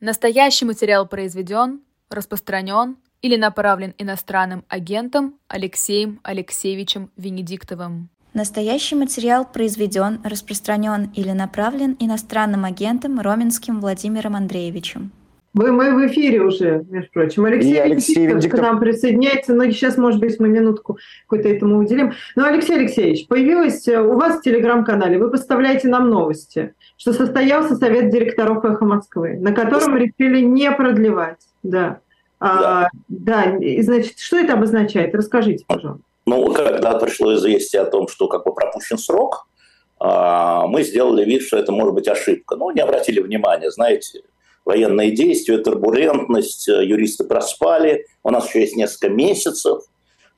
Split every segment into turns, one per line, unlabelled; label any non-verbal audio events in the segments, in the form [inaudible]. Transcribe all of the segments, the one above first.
Настоящий материал произведен, распространен или направлен иностранным агентом Алексеем Алексеевичем Венедиктовым.
Настоящий материал произведен, распространен или направлен иностранным агентом Роменским Владимиром Андреевичем.
Вы, мы в эфире уже, между прочим. Алексей, Алексей Венедиктов к нам присоединяется. Но сейчас, может быть, мы минутку какой-то этому уделим. Но, Алексей Алексеевич, появилось э, у вас в Телеграм-канале, вы поставляете нам новости, что состоялся совет директоров «Эхо Москвы», на котором решили не продлевать. Да. А, да. да. И, значит, что это обозначает? Расскажите, пожалуйста.
Ну, когда пришло известие о том, что как бы пропущен срок, а, мы сделали вид, что это может быть ошибка. Ну, не обратили внимания, знаете, военные действия, турбулентность, э, юристы проспали, у нас еще есть несколько месяцев,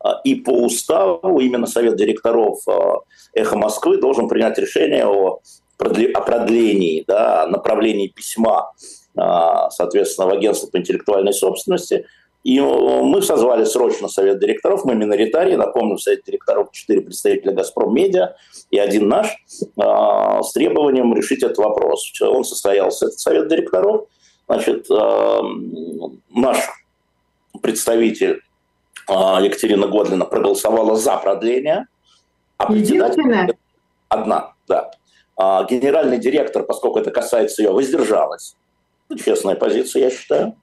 а, и по уставу именно Совет директоров а, «Эхо Москвы» должен принять решение о, продлении, да, направлении письма, соответственно, в агентство по интеллектуальной собственности. И мы созвали срочно совет директоров, мы миноритарии, напомню, в совете директоров четыре представителя «Газпром Медиа» и один наш, с требованием решить этот вопрос. Он состоялся, этот совет директоров, Значит, э, наш представитель э, Екатерина Годлина проголосовала за продление.
А Единственная?
Одна, да. А генеральный директор, поскольку это касается ее, воздержалась. Ну, честная позиция, я считаю.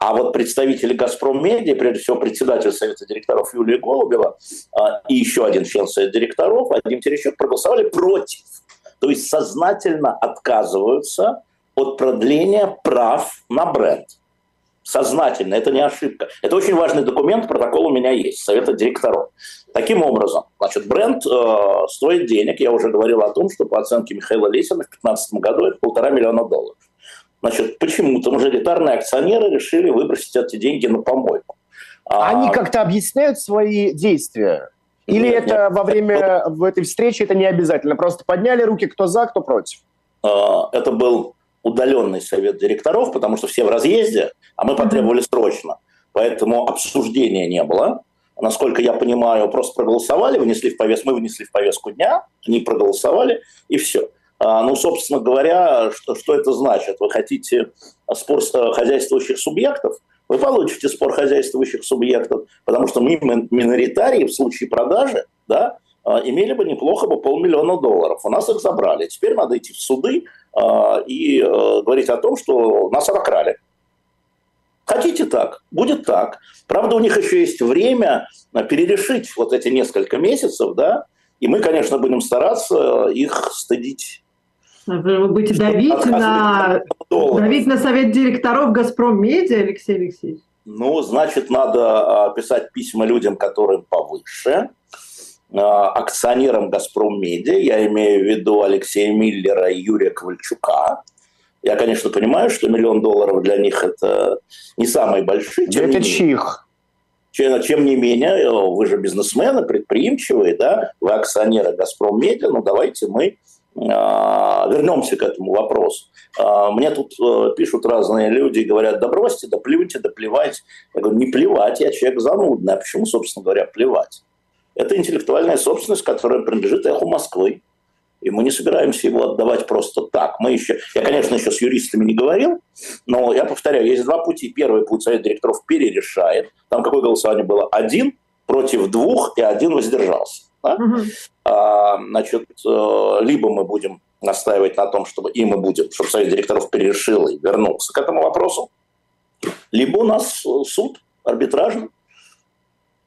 А вот представители «Газпром Медиа», прежде всего председатель Совета директоров Юлия Голубева а, и еще один член Совета директоров, Вадим Терещук, проголосовали против. То есть сознательно отказываются от продления прав на бренд. Сознательно, это не ошибка. Это очень важный документ, протокол у меня есть, совета директоров. Таким образом, значит, бренд э, стоит денег. Я уже говорил о том, что по оценке Михаила Лесина в 2015 году это полтора миллиона долларов. Значит, почему-то мажоритарные акционеры решили выбросить эти деньги на помойку.
А... Они как-то объясняют свои действия? Или нет, это нет. во время в этой встречи это не обязательно? Просто подняли руки, кто за, кто против?
Э, это был удаленный совет директоров, потому что все в разъезде, а мы потребовали срочно. Поэтому обсуждения не было. Насколько я понимаю, просто проголосовали, внесли в повестку, мы внесли в повестку дня, они проголосовали, и все. А, ну, собственно говоря, что, что это значит? Вы хотите спор э, хозяйствующих субъектов? Вы получите спор хозяйствующих субъектов, потому что мы миноритарии в случае продажи, да, а, имели бы неплохо бы полмиллиона долларов. У нас их забрали. Теперь надо идти в суды а, и говорить о том, что нас обокрали. Хотите так, будет так. Правда, у них еще есть время перерешить вот эти несколько месяцев, да, и мы, конечно, будем стараться их стыдить.
Вы будете давить на, давить на совет директоров «Газпром Медиа», Алексей Алексеевич?
Ну, значит, надо а, писать письма людям, которым повыше, а, акционерам «Газпром Медиа», я имею в виду Алексея Миллера и Юрия Ковальчука. Я, конечно, понимаю, что миллион долларов для них это не самые большие.
Тем это чих.
Чем, чем не менее, вы же бизнесмены, предприимчивые, да, вы акционеры «Газпром Медиа», ну давайте мы вернемся к этому вопросу. Э, мне тут э, пишут разные люди, говорят, да бросьте, да плюньте, да плевать. Я говорю, не плевать, я человек занудный. А почему, собственно говоря, плевать? Это интеллектуальная собственность, которая принадлежит эху Москвы. И мы не собираемся его отдавать просто так. Мы еще, я, конечно, еще с юристами не говорил, но я повторяю, есть два пути. Первый путь совет директоров перерешает. Там какое голосование было? Один против двух, и один воздержался. Да? Угу. А, значит, э, либо мы будем настаивать на том, чтобы и мы будем, чтобы совет директоров перерешил и вернулся к этому вопросу, либо у нас суд арбитражный,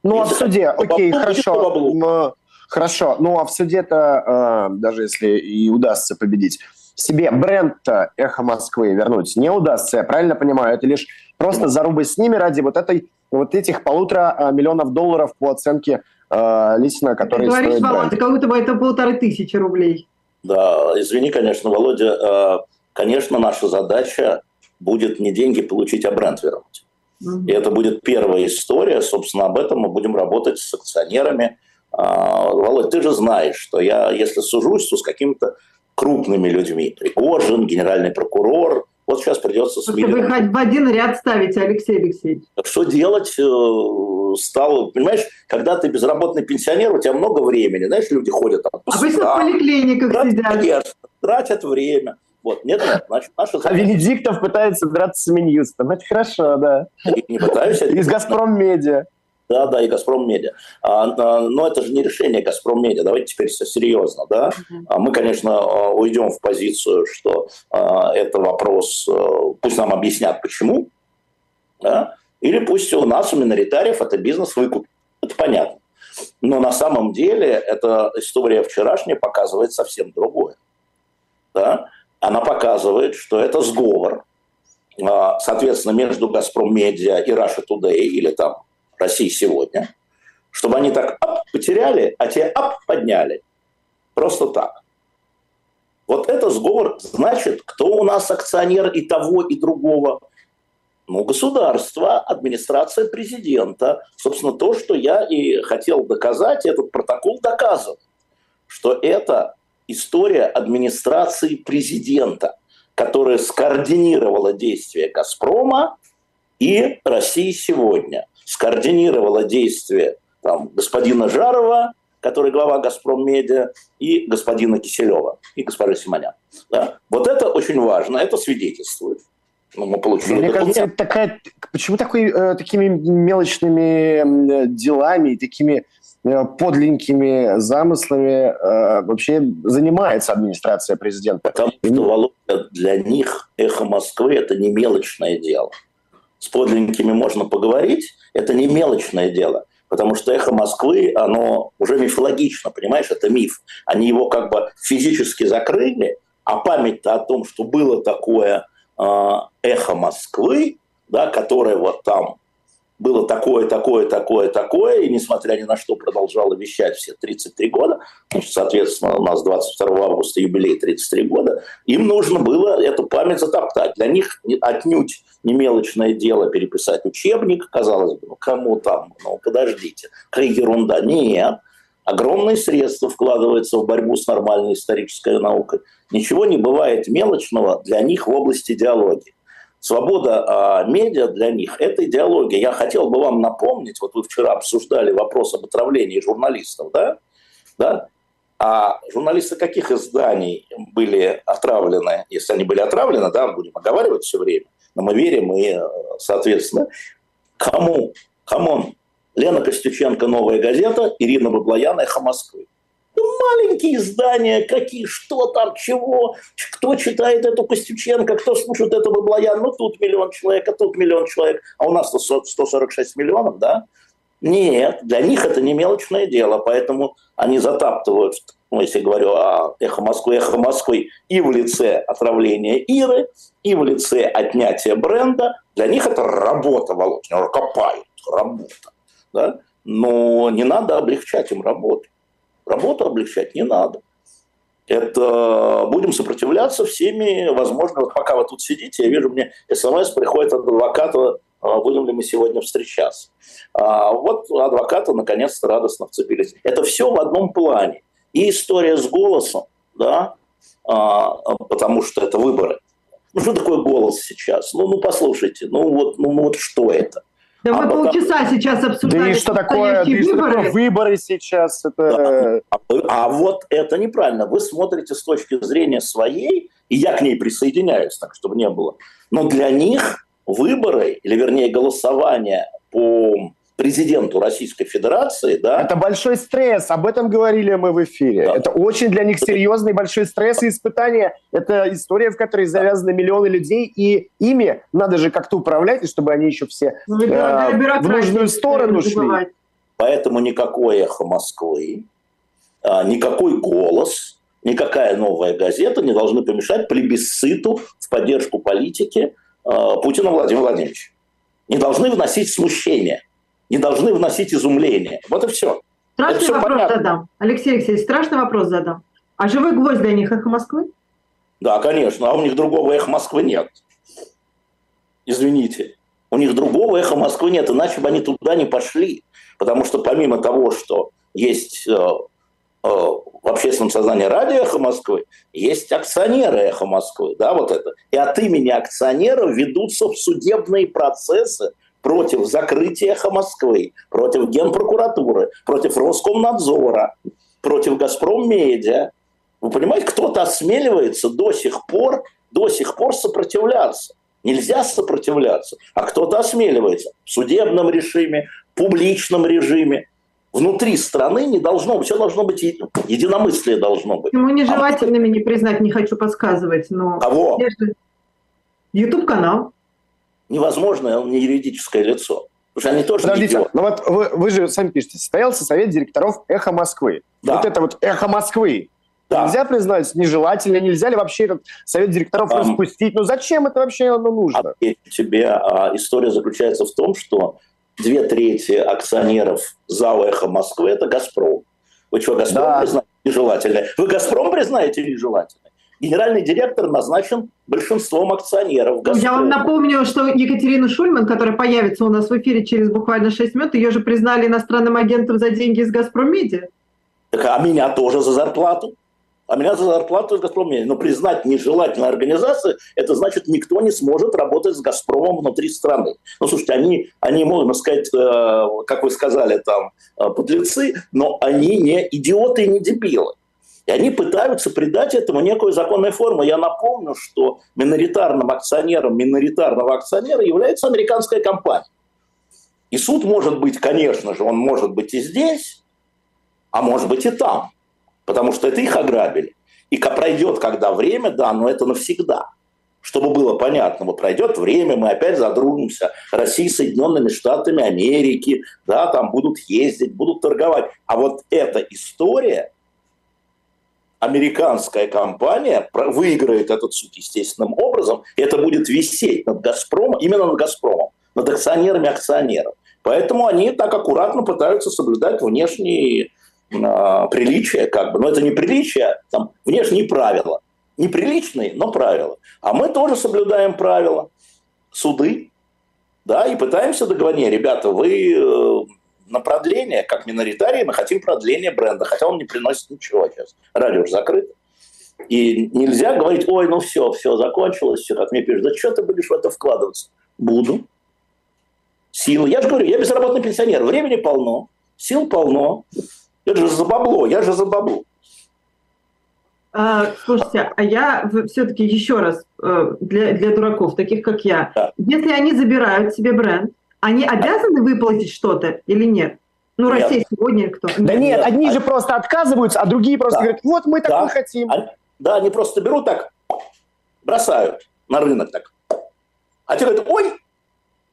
ну, а в суде, окей, хорошо. Хорошо, ну а в суде-то, э, даже если и удастся победить, себе бренд-то «Эхо Москвы» вернуть не удастся, я правильно понимаю? Это лишь просто зарубы с ними ради вот этой вот этих полутора э, миллионов долларов по оценке э, Лисина, который
Ты говоришь, Володя, как будто бы это полторы тысячи рублей.
Да, извини, конечно, Володя, э, конечно, наша задача будет не деньги получить, а бренд вернуть. И это будет первая история. Собственно, об этом мы будем работать с акционерами. А, Володь, ты же знаешь, что я, если сужусь, то с какими-то крупными людьми. Пригожин, генеральный прокурор. Вот сейчас придется
смириться. Вы хоть в один ряд ставите, Алексей Алексеевич.
Что делать? Э, стало, понимаешь, когда ты безработный пенсионер, у тебя много времени. Знаешь, люди ходят там
по Обычно в поликлиниках
тратят,
сидят.
Конечно, тратят время
Вот, нет, нет, значит, наша задача... А Венедиктов пытается драться с Минюстом. Это хорошо, да.
Я не пытаюсь.
Из «Газпром Медиа».
Да, да, и «Газпром Медиа». А, а, но это же не решение «Газпром Медиа». Давайте теперь все серьезно, да. Uh-huh. Мы, конечно, а, уйдем в позицию, что а, это вопрос, а, пусть нам объяснят, почему, да, или пусть у нас, у миноритариев, это бизнес выкупит. Это понятно. Но на самом деле эта история вчерашняя показывает совсем другое. Да? Она показывает, что это сговор, а, соответственно, между «Газпром Медиа» и «Russia Today» или там «Россия сегодня», чтобы они так ап, потеряли, а те ап, подняли. Просто так. Вот это сговор значит, кто у нас акционер и того, и другого – ну, государство, администрация президента. Собственно, то, что я и хотел доказать, этот протокол доказывает, что это история администрации президента, которая скоординировала действия «Газпрома» и России сегодня. Скоординировала действия там, господина Жарова, который глава «Газпром Медиа», и господина Киселева, и госпожи Симонян. Да? Вот это очень важно, это свидетельствует
ну, мы получили Мне кажется, это такая, почему такой, э, такими мелочными делами, такими э, подленькими замыслами э, вообще занимается администрация президента?
Потому что, Володя, для них «Эхо Москвы» – это не мелочное дело. С подленькими можно поговорить, это не мелочное дело. Потому что «Эхо Москвы», оно уже мифологично, понимаешь, это миф. Они его как бы физически закрыли, а память-то о том, что было такое – а, эхо Москвы, да, которое вот там было такое, такое, такое, такое, и несмотря ни на что продолжало вещать все 33 года, соответственно, у нас 22 августа юбилей 33 года, им нужно было эту память затоптать. Для них отнюдь не мелочное дело переписать учебник, казалось бы, ну кому там, ну подождите, какая ерунда. Нет, огромные средства вкладываются в борьбу с нормальной исторической наукой. Ничего не бывает мелочного для них в области идеологии. Свобода а, медиа для них – это идеология. Я хотел бы вам напомнить, вот вы вчера обсуждали вопрос об отравлении журналистов, да? да? А журналисты каких изданий были отравлены? Если они были отравлены, да, будем оговаривать все время, но мы верим и, соответственно, кому? Come on, Лена Костюченко «Новая газета», Ирина Баблоян «Эхо Москвы». Маленькие издания, какие, что там, чего, кто читает эту Костюченко, кто слушает это Баблоян, ну тут миллион человек, а тут миллион человек, а у нас 146 миллионов, да? Нет, для них это не мелочное дело, поэтому они затаптывают, ну, если говорю о «Эхо Москвы», «Эхо Москвы» и в лице отравления Иры, и в лице отнятия бренда. Для них это работа, Володь, копают, работа да? но не надо облегчать им работу. Работу облегчать не надо. Это будем сопротивляться всеми возможными. Вот пока вы тут сидите, я вижу, мне смс приходит от адвоката, а, будем ли мы сегодня встречаться. А вот адвокаты наконец-то радостно вцепились. Это все в одном плане. И история с голосом, да, а, потому что это выборы. Ну что такое голос сейчас? Ну, ну послушайте, ну вот, ну вот что это?
Да а мы потом... полчаса сейчас обсуждали.
Да и что такое, да и что такое выборы сейчас? Это...
Да. А, а вот это неправильно. Вы смотрите с точки зрения своей, и я к ней присоединяюсь, так чтобы не было. Но для них выборы, или вернее голосование по президенту Российской Федерации, да.
Это большой стресс, об этом говорили мы в эфире. Да. Это очень для них серьезный большой стресс и испытание. Это история, в которой завязаны миллионы людей, и ими надо же как-то управлять, и чтобы они еще все ну, э, в нужную сторону шли.
Поэтому никакое эхо Москвы, а, никакой голос, никакая новая газета не должны помешать плебисциту в поддержку политики а, Путина Владимира Владимировича. Не должны вносить смущение – не должны вносить изумление. Вот и все.
Страшный все вопрос понятно. задам. Алексей Алексеевич, страшный вопрос задам. А живой гвоздь для них эхо Москвы?
Да, конечно. А у них другого эхо Москвы нет. Извините. У них другого эхо Москвы нет, иначе бы они туда не пошли. Потому что помимо того, что есть э, э, в общественном сознании радио «Эхо Москвы», есть акционеры «Эхо Москвы». Да, вот это. И от имени акционеров ведутся судебные процессы против закрытия «Эхо Москвы», против Генпрокуратуры, против Роскомнадзора, против «Газпром Медиа». Вы понимаете, кто-то осмеливается до сих пор до сих пор сопротивляться. Нельзя сопротивляться. А кто-то осмеливается в судебном режиме, публичном режиме. Внутри страны не должно все должно быть, единомыслие должно быть.
Ему нежелательными а не признать, не хочу подсказывать, но...
Кого?
YouTube-канал.
Невозможно, он не юридическое лицо. Потому что они тоже
Подождите, но ну вот вы, вы же сами пишете, состоялся совет директоров «Эхо Москвы». Да. Вот это вот «Эхо Москвы». Да. Нельзя признать нежелательно, нельзя ли вообще этот совет директоров um, распустить? Ну зачем это вообще оно нужно?
тебе а, история заключается в том, что две трети акционеров ЗАО «Эхо Москвы» – это «Газпром». Вы что, «Газпром» да. признаете нежелательно? Вы «Газпром» признаете нежелательно? Генеральный директор назначен большинством акционеров.
«Газпрома». Я вам напомню, что Екатерина Шульман, которая появится у нас в эфире через буквально 6 минут, ее же признали иностранным агентом за деньги из «Газпром Медиа».
Так, а меня тоже за зарплату а меня за зарплату из «Газпрома». Но признать нежелательной организации, это значит, никто не сможет работать с «Газпромом» внутри страны. Ну, слушайте, они, они можно сказать, э, как вы сказали, там, э, подлецы, но они не идиоты и не дебилы. И они пытаются придать этому некую законную форму. Я напомню, что миноритарным акционером миноритарного акционера является американская компания. И суд может быть, конечно же, он может быть и здесь, а может быть и там потому что это их ограбили. И пройдет когда время, да, но это навсегда. Чтобы было понятно, вот пройдет время, мы опять задружимся. Россия с Соединенными Штатами Америки, да, там будут ездить, будут торговать. А вот эта история, американская компания выиграет этот суд естественным образом, и это будет висеть над «Газпромом», именно над «Газпромом», над акционерами акционеров. Поэтому они так аккуратно пытаются соблюдать внешние э, приличия, как бы, но это не приличие, там внешние правила. Неприличные, но правила. А мы тоже соблюдаем правила. Суды, да, и пытаемся договорить, ребята, вы э, на продление, как миноритарии, мы хотим продление бренда, хотя он не приносит ничего сейчас. Радио уже закрыто. И нельзя говорить, ой, ну все, все закончилось, все, как мне пишут, да что ты будешь в это вкладываться? Буду. Силы. Я же говорю, я безработный пенсионер, времени полно, сил полно. Это же за бабло, я же за бабло.
А, слушайте, а я все-таки еще раз э, для, для дураков, таких как я, да. если они забирают себе бренд, они обязаны выплатить что-то или нет? Ну, нет. Россия сегодня кто?
Да нет, нет одни же просто отказываются, а другие просто да. говорят, вот мы так да. хотим.
Они, да, они просто берут так, бросают на рынок так. А те говорят, ой,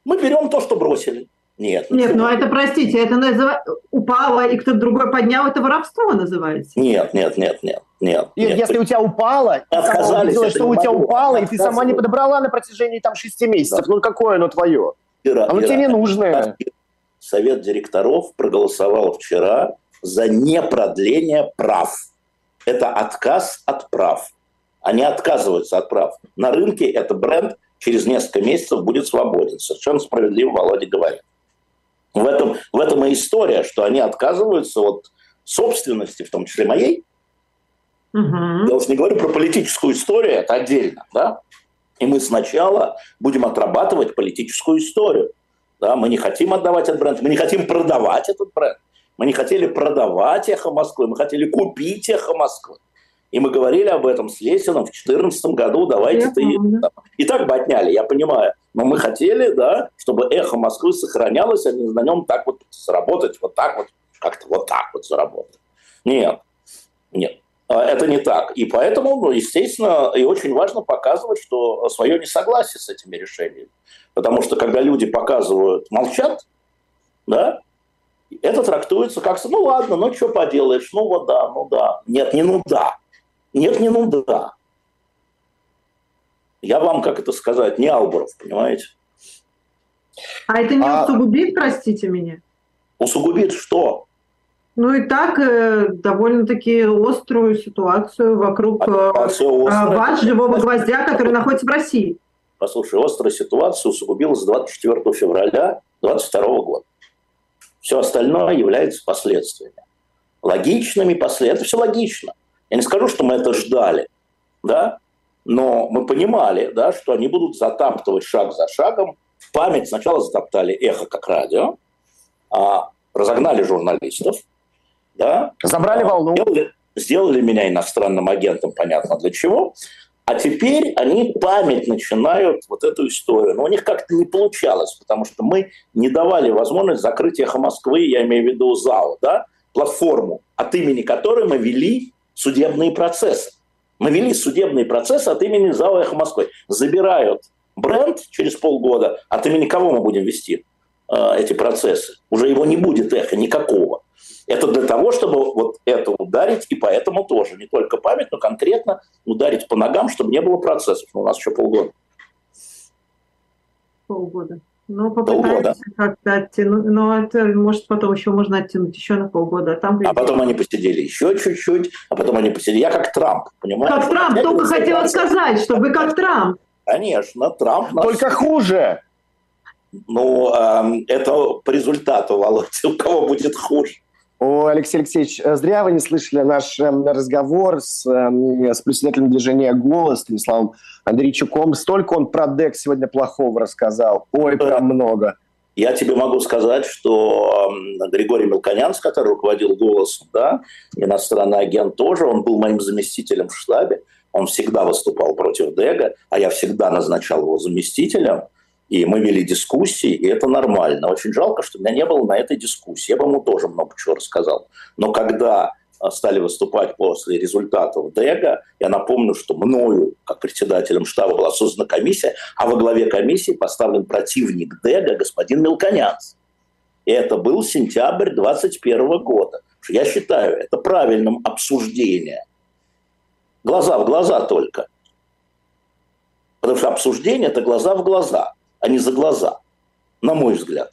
мы берем то, что бросили. Нет.
Нет, ну это, простите, это назыв... упало, и кто-то другой поднял, это воровство называется.
Нет, нет, нет, нет. Нет,
нет, если у тебя упало,
отказались,
видела, что у тебя упало, и ты сама не подобрала на протяжении там шести месяцев, да. ну какое оно твое? Ира, оно Ира, тебе не нужное.
Совет директоров проголосовал вчера за непродление прав. Это отказ от прав. Они отказываются от прав. На рынке этот бренд через несколько месяцев будет свободен. Совершенно справедливо Володя говорит. В этом, в этом и история, что они отказываются от собственности, в том числе моей. Угу. Я уж не говорю про политическую историю, это отдельно. Да? И мы сначала будем отрабатывать политическую историю. Да? Мы не хотим отдавать этот бренд, мы не хотим продавать этот бренд. Мы не хотели продавать «Эхо Москвы», мы хотели купить «Эхо Москвы». И мы говорили об этом с Лесиным в 2014 году, давайте ты... И так бы отняли, я понимаю. Но мы хотели, да, чтобы эхо Москвы сохранялось, а не на нем так вот заработать, вот так вот, как-то вот так вот заработать. Нет, нет, это не так. И поэтому, ну, естественно, и очень важно показывать, что свое несогласие с этими решениями. Потому что когда люди показывают, молчат, да, это трактуется как, ну ладно, ну что поделаешь, ну вот да, ну да. Нет, не ну да. Нет, не ну да. Я вам, как это сказать, не Албуров, понимаете?
А это не а... усугубит, простите меня?
Усугубит что?
Ну и так э, довольно-таки острую ситуацию вокруг а, э, острая. вас, живого гвоздя, который находится в России.
Послушай, острая ситуация усугубилась 24 февраля 2022 года. Все остальное является последствиями. Логичными последствиями. Это все логично. Я не скажу, что мы это ждали, да, но мы понимали, да, что они будут затаптывать шаг за шагом. В память сначала затоптали эхо как радио, а разогнали журналистов, да,
забрали волну,
сделали, сделали меня иностранным агентом, понятно для чего. А теперь они память начинают вот эту историю. Но у них как-то не получалось, потому что мы не давали возможность закрыть «Эхо Москвы», я имею в виду ЗАО, да, платформу, от имени которой мы вели судебные процессы. Мы вели судебные процессы от имени ЗАО «Эхо Москвы». Забирают бренд через полгода, от имени кого мы будем вести э, эти процессы? Уже его не будет эхо никакого. Это для того, чтобы вот это ударить, и поэтому тоже не только память, но конкретно ударить по ногам, чтобы не было процессов. Но у нас еще полгода.
Полгода. Ну, попытаемся как-то оттянуть. Но это, может, потом еще можно оттянуть еще на полгода. А, там
а потом они посидели еще чуть-чуть, а потом они посидели. Я как Трамп, понимаете?
Как Трамп, Я только хотела сказать, что вы как Трамп.
Конечно, Трамп...
Нас... Только хуже.
Ну, э, это по результату, Володя. [laughs] У кого будет хуже?
О, Алексей Алексеевич, э, зря вы не слышали наш э, разговор с, э, с председателем движения «Голос» Станиславом Андрейчуком. Столько он про ДЭК сегодня плохого рассказал. Ой, прям много.
Я тебе могу сказать, что Григорий Мелконянц, который руководил «Голосом», да, иностранный агент тоже, он был моим заместителем в штабе, он всегда выступал против ДЭГа, а я всегда назначал его заместителем – и мы вели дискуссии, и это нормально. Очень жалко, что меня не было на этой дискуссии. Я бы ему тоже много чего рассказал. Но когда а, стали выступать после результатов ДЭГа, я напомню, что мною, как председателем штаба, была создана комиссия, а во главе комиссии поставлен противник ДЭГа господин Мелконянц. И это был сентябрь 2021 года. Я считаю, это правильным обсуждение. Глаза в глаза только. Потому что обсуждение – это глаза в глаза а не за глаза, на мой взгляд.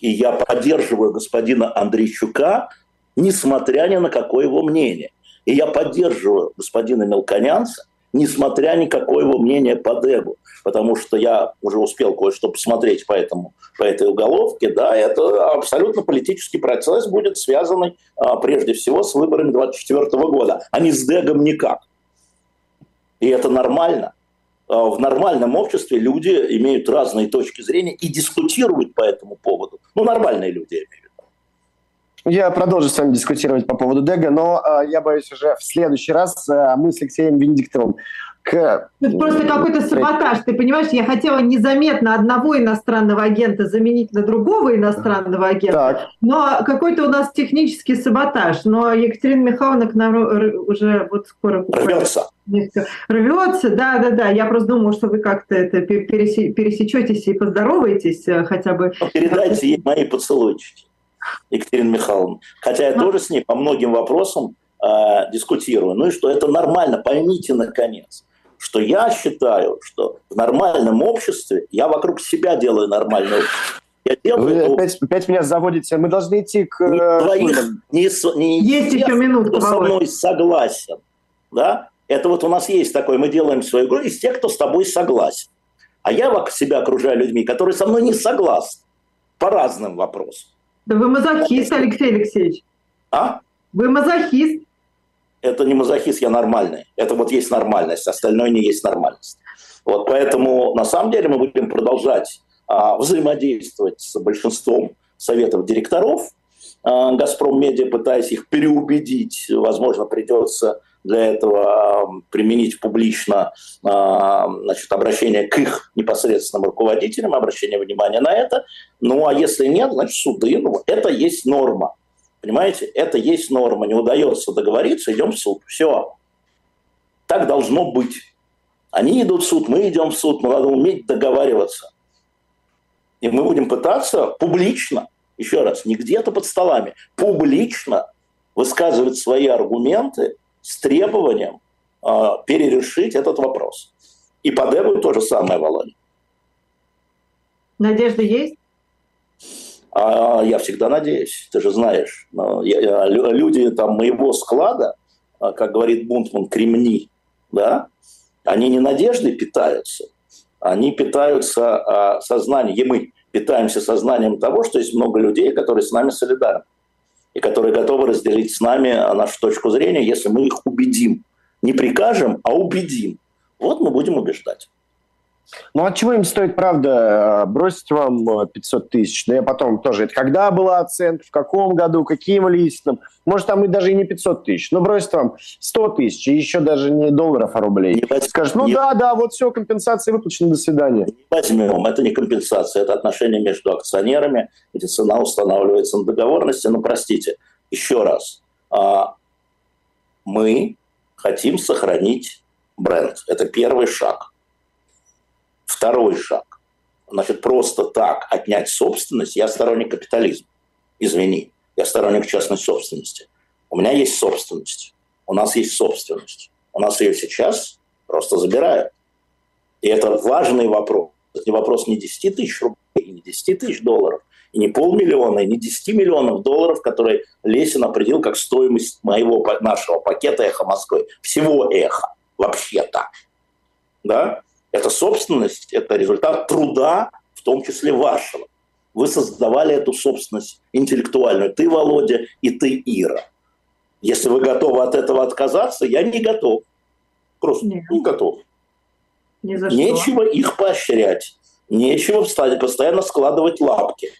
И я поддерживаю господина Андрейчука, несмотря ни на какое его мнение. И я поддерживаю господина Мелконянца, несмотря ни какое его мнение по Дебу. Потому что я уже успел кое-что посмотреть по, этому, по этой уголовке. Да, это абсолютно политический процесс будет связанный а, прежде всего с выборами 2024 года, а не с Дегом никак. И это нормально. А, в нормальном обществе люди имеют разные точки зрения и дискутируют по этому поводу. Ну, нормальные люди, я имею в
виду. Я продолжу с вами дискутировать по поводу Дега, но э, я боюсь уже в следующий раз э, мы с Алексеем Венедиктовым
к... Это просто какой-то саботаж. Ты понимаешь, я хотела незаметно одного иностранного агента заменить на другого иностранного агента, так. но какой-то у нас технический саботаж. Но Екатерина Михайловна к нам уже вот скоро...
Рвется.
Рвется, да, да, да. Я просто думала, что вы как-то это пересечетесь и поздороваетесь э, хотя бы.
Передайте ей мои поцелуйчики, Екатерина Михайловна. Хотя я а. тоже с ней по многим вопросам э, дискутирую. Ну и что это нормально, поймите наконец что я считаю, что в нормальном обществе я вокруг себя делаю нормальное общество.
Я делаю, Вы опять, опять меня заводите. Мы должны идти к...
Не твоих, не, не
есть еще минутка,
кто со мной согласен. Да? Это вот у нас есть такое, мы делаем свою игру из тех, кто с тобой согласен. А я вокруг себя окружаю людьми, которые со мной не согласны по разным вопросам.
Да вы мазохист, Алексей Алексеевич.
А?
Вы мазохист
это не мазохист, я нормальный. Это вот есть нормальность, остальное не есть нормальность. Вот поэтому на самом деле мы будем продолжать а, взаимодействовать с большинством советов директоров а, «Газпром Медиа», пытаясь их переубедить. Возможно, придется для этого применить публично а, значит, обращение к их непосредственным руководителям, обращение внимания на это. Ну а если нет, значит суды. Ну, это есть норма. Понимаете, это есть норма. Не удается договориться, идем в суд. Все. Так должно быть. Они идут в суд, мы идем в суд, но надо уметь договариваться. И мы будем пытаться публично, еще раз, не где-то под столами, публично высказывать свои аргументы с требованием э, перерешить этот вопрос. И по Дебу то же самое, Володя.
Надежда есть?
А я всегда надеюсь, ты же знаешь. Я, люди там моего склада, а, как говорит Бунтман, кремни, да, они не надеждой питаются, они питаются а, сознанием, и мы питаемся сознанием того, что есть много людей, которые с нами солидарны и которые готовы разделить с нами нашу точку зрения, если мы их убедим. Не прикажем, а убедим. Вот мы будем убеждать.
Ну, от чего им стоит, правда, э, бросить вам 500 э, тысяч? Но ну, я потом тоже, это когда была оценка, в каком году, каким листом? может, там и даже и не 500 тысяч, но брось там 100 тысяч, и еще даже не долларов, а рублей. Не Скажешь, ну не... да, да, вот все, компенсации выплачены, до свидания. Не
возьмем, это не компенсация, это отношение между акционерами, где цена устанавливается на договорности. Ну, простите, еще раз, а, мы хотим сохранить бренд. Это первый шаг. Второй шаг. Значит, просто так отнять собственность, я сторонник капитализма. Извини, я сторонник частной собственности. У меня есть собственность. У нас есть собственность. У нас ее сейчас просто забирают. И это важный вопрос. Это не вопрос не 10 тысяч рублей, не 10 тысяч долларов, и не полмиллиона, и не 10 миллионов долларов, которые Лесин определил как стоимость моего, нашего пакета «Эхо Москвы». Всего «Эхо» вообще-то. Да? Это собственность, это результат труда, в том числе вашего. Вы создавали эту собственность интеллектуальную. Ты, Володя, и ты, Ира. Если вы готовы от этого отказаться, я не готов. Просто Нет. не готов. Ни за Нечего что. их поощрять. Нечего постоянно складывать лапки.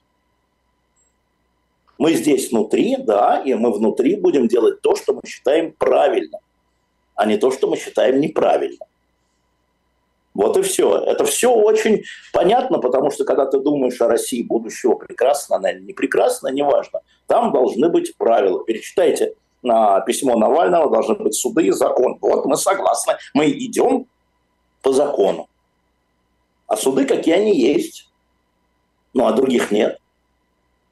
Мы здесь внутри, да, и мы внутри будем делать то, что мы считаем правильным, а не то, что мы считаем неправильным. Вот и все. Это все очень понятно, потому что когда ты думаешь о России будущего, прекрасно она или не прекрасно, неважно, там должны быть правила. Перечитайте на письмо Навального, должны быть суды и закон. Вот мы согласны, мы идем по закону. А суды какие они есть. Ну, а других нет.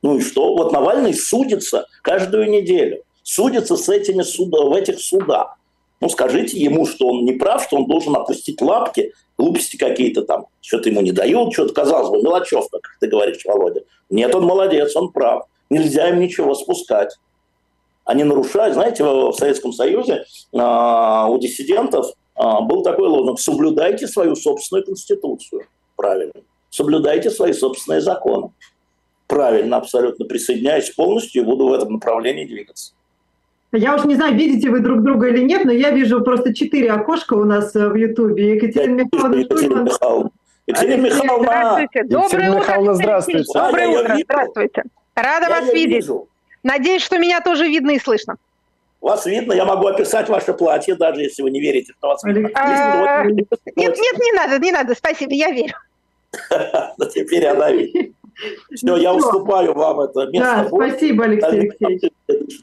Ну и что? Вот Навальный судится каждую неделю. Судится с этими суда, в этих судах. Ну, скажите ему, что он не прав, что он должен опустить лапки, глупости какие-то там, что-то ему не дают, что-то, казалось бы, мелочевка, как ты говоришь, Володя. Нет, он молодец, он прав. Нельзя им ничего спускать. Они нарушают, знаете, в Советском Союзе а, у диссидентов а, был такой лозунг «соблюдайте свою собственную конституцию». Правильно. Соблюдайте свои собственные законы правильно абсолютно присоединяюсь полностью и буду в этом направлении двигаться.
Я уж не знаю, видите вы друг друга или нет, но я вижу просто четыре окошка у нас э, в Ютубе. Екатерина Михайловна. Екатерина Михайловна.
Екатерина Михайловна. Здравствуйте. Доброе утро. Михайловна, здравствуйте. Доброе утро. Здравствуйте. Рада я вас видеть. Вижу. Надеюсь, что меня тоже видно и слышно.
Вас видно, я могу описать ваше платье, даже если вы не верите, что вас видно.
А, нет, нет, не надо, не надо, спасибо, я верю. [laughs]
Теперь она видит. Все, я уступаю вам это место.
Да, спасибо, Алексей Алексеевич.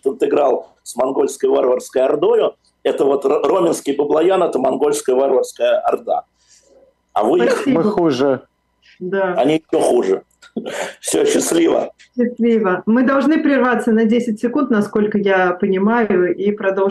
Интеграл с монгольской варварской ордою. Это вот Роменский Баблоян, это монгольская варварская орда. А вы...
Мы хуже.
Да. Они еще хуже. Все, счастливо.
Счастливо. Мы должны прерваться на 10 секунд, насколько я понимаю, и продолжим.